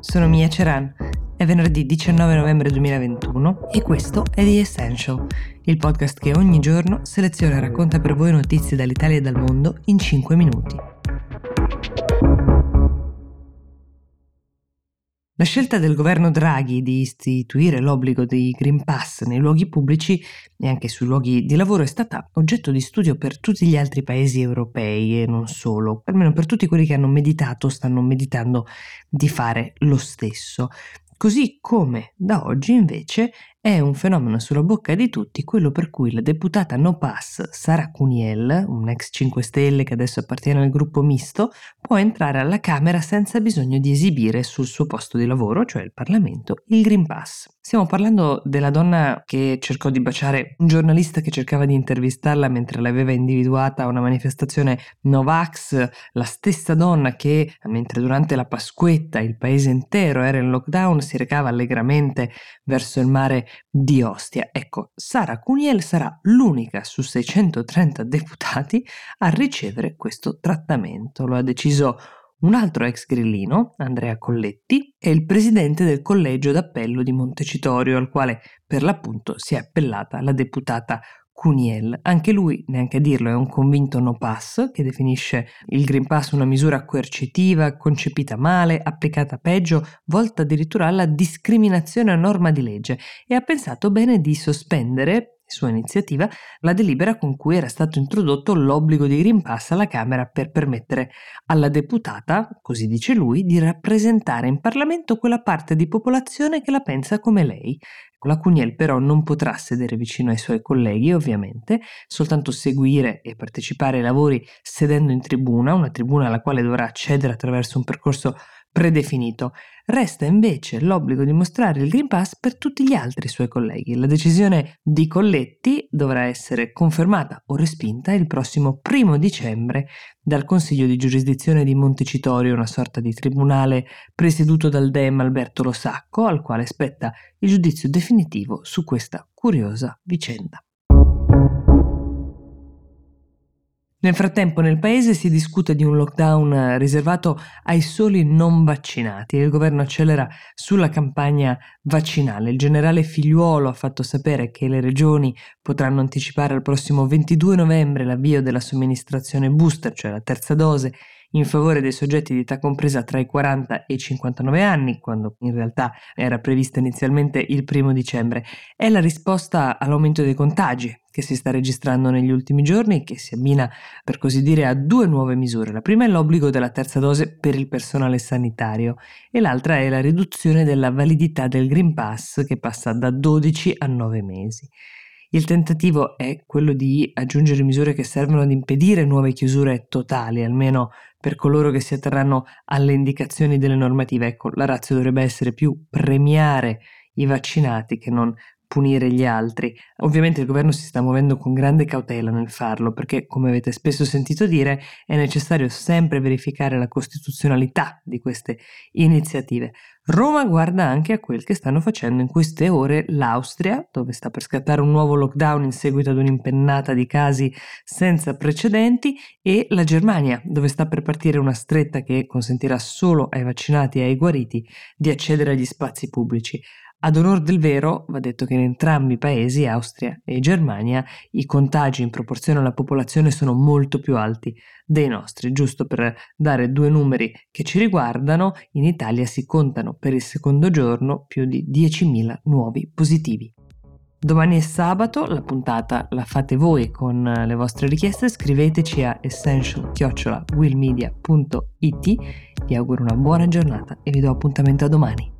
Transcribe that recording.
sono Mia Ceran. È venerdì 19 novembre 2021 e questo è The Essential, il podcast che ogni giorno seleziona e racconta per voi notizie dall'Italia e dal mondo in 5 minuti. La scelta del governo Draghi di istituire l'obbligo dei Green Pass nei luoghi pubblici e anche sui luoghi di lavoro è stata oggetto di studio per tutti gli altri paesi europei e non solo, almeno per tutti quelli che hanno meditato o stanno meditando di fare lo stesso. Così come da oggi invece è un fenomeno sulla bocca di tutti quello per cui la deputata No Pass Sara Cuniel, un ex 5 Stelle che adesso appartiene al gruppo misto, può entrare alla Camera senza bisogno di esibire sul suo posto di lavoro, cioè il Parlamento, il Green Pass. Stiamo parlando della donna che cercò di baciare un giornalista che cercava di intervistarla mentre l'aveva individuata a una manifestazione Novax, la stessa donna che, mentre durante la Pasquetta il paese intero era in lockdown, si recava allegramente verso il mare di Ostia. Ecco, Sara Cuniel sarà l'unica su 630 deputati a ricevere questo trattamento. Lo ha deciso un altro ex grillino, Andrea Colletti, è il presidente del collegio d'appello di Montecitorio, al quale per l'appunto si è appellata la deputata Cuniel. Anche lui, neanche a dirlo, è un convinto no pass che definisce il Green Pass una misura coercitiva, concepita male, applicata peggio, volta addirittura alla discriminazione a norma di legge e ha pensato bene di sospendere sua iniziativa, la delibera con cui era stato introdotto l'obbligo di Pass alla Camera per permettere alla deputata, così dice lui, di rappresentare in Parlamento quella parte di popolazione che la pensa come lei. La Cuniel però non potrà sedere vicino ai suoi colleghi, ovviamente, soltanto seguire e partecipare ai lavori sedendo in tribuna, una tribuna alla quale dovrà accedere attraverso un percorso predefinito. Resta invece l'obbligo di mostrare il Green Pass per tutti gli altri suoi colleghi. La decisione di Colletti dovrà essere confermata o respinta il prossimo primo dicembre dal Consiglio di giurisdizione di Montecitorio, una sorta di tribunale presieduto dal Dem Alberto Losacco, al quale spetta il giudizio definitivo su questa curiosa vicenda. Nel frattempo nel paese si discute di un lockdown riservato ai soli non vaccinati e il governo accelera sulla campagna vaccinale. Il generale Figliuolo ha fatto sapere che le regioni potranno anticipare al prossimo 22 novembre l'avvio della somministrazione booster, cioè la terza dose, in favore dei soggetti di età compresa tra i 40 e i 59 anni, quando in realtà era prevista inizialmente il primo dicembre. È la risposta all'aumento dei contagi che si sta registrando negli ultimi giorni, che si abbina per così dire a due nuove misure. La prima è l'obbligo della terza dose per il personale sanitario e l'altra è la riduzione della validità del Green Pass che passa da 12 a 9 mesi. Il tentativo è quello di aggiungere misure che servono ad impedire nuove chiusure totali, almeno per coloro che si atterranno alle indicazioni delle normative. Ecco, la razza dovrebbe essere più premiare i vaccinati che non punire gli altri. Ovviamente il governo si sta muovendo con grande cautela nel farlo perché, come avete spesso sentito dire, è necessario sempre verificare la costituzionalità di queste iniziative. Roma guarda anche a quel che stanno facendo in queste ore l'Austria, dove sta per scattare un nuovo lockdown in seguito ad un'impennata di casi senza precedenti, e la Germania, dove sta per partire una stretta che consentirà solo ai vaccinati e ai guariti di accedere agli spazi pubblici. Ad onor del vero, va detto che in entrambi i paesi, Austria e Germania, i contagi in proporzione alla popolazione sono molto più alti dei nostri. Giusto per dare due numeri che ci riguardano, in Italia si contano per il secondo giorno più di 10.000 nuovi positivi. Domani è sabato, la puntata la fate voi con le vostre richieste, scriveteci a essential-willmedia.it. Vi auguro una buona giornata e vi do appuntamento a domani.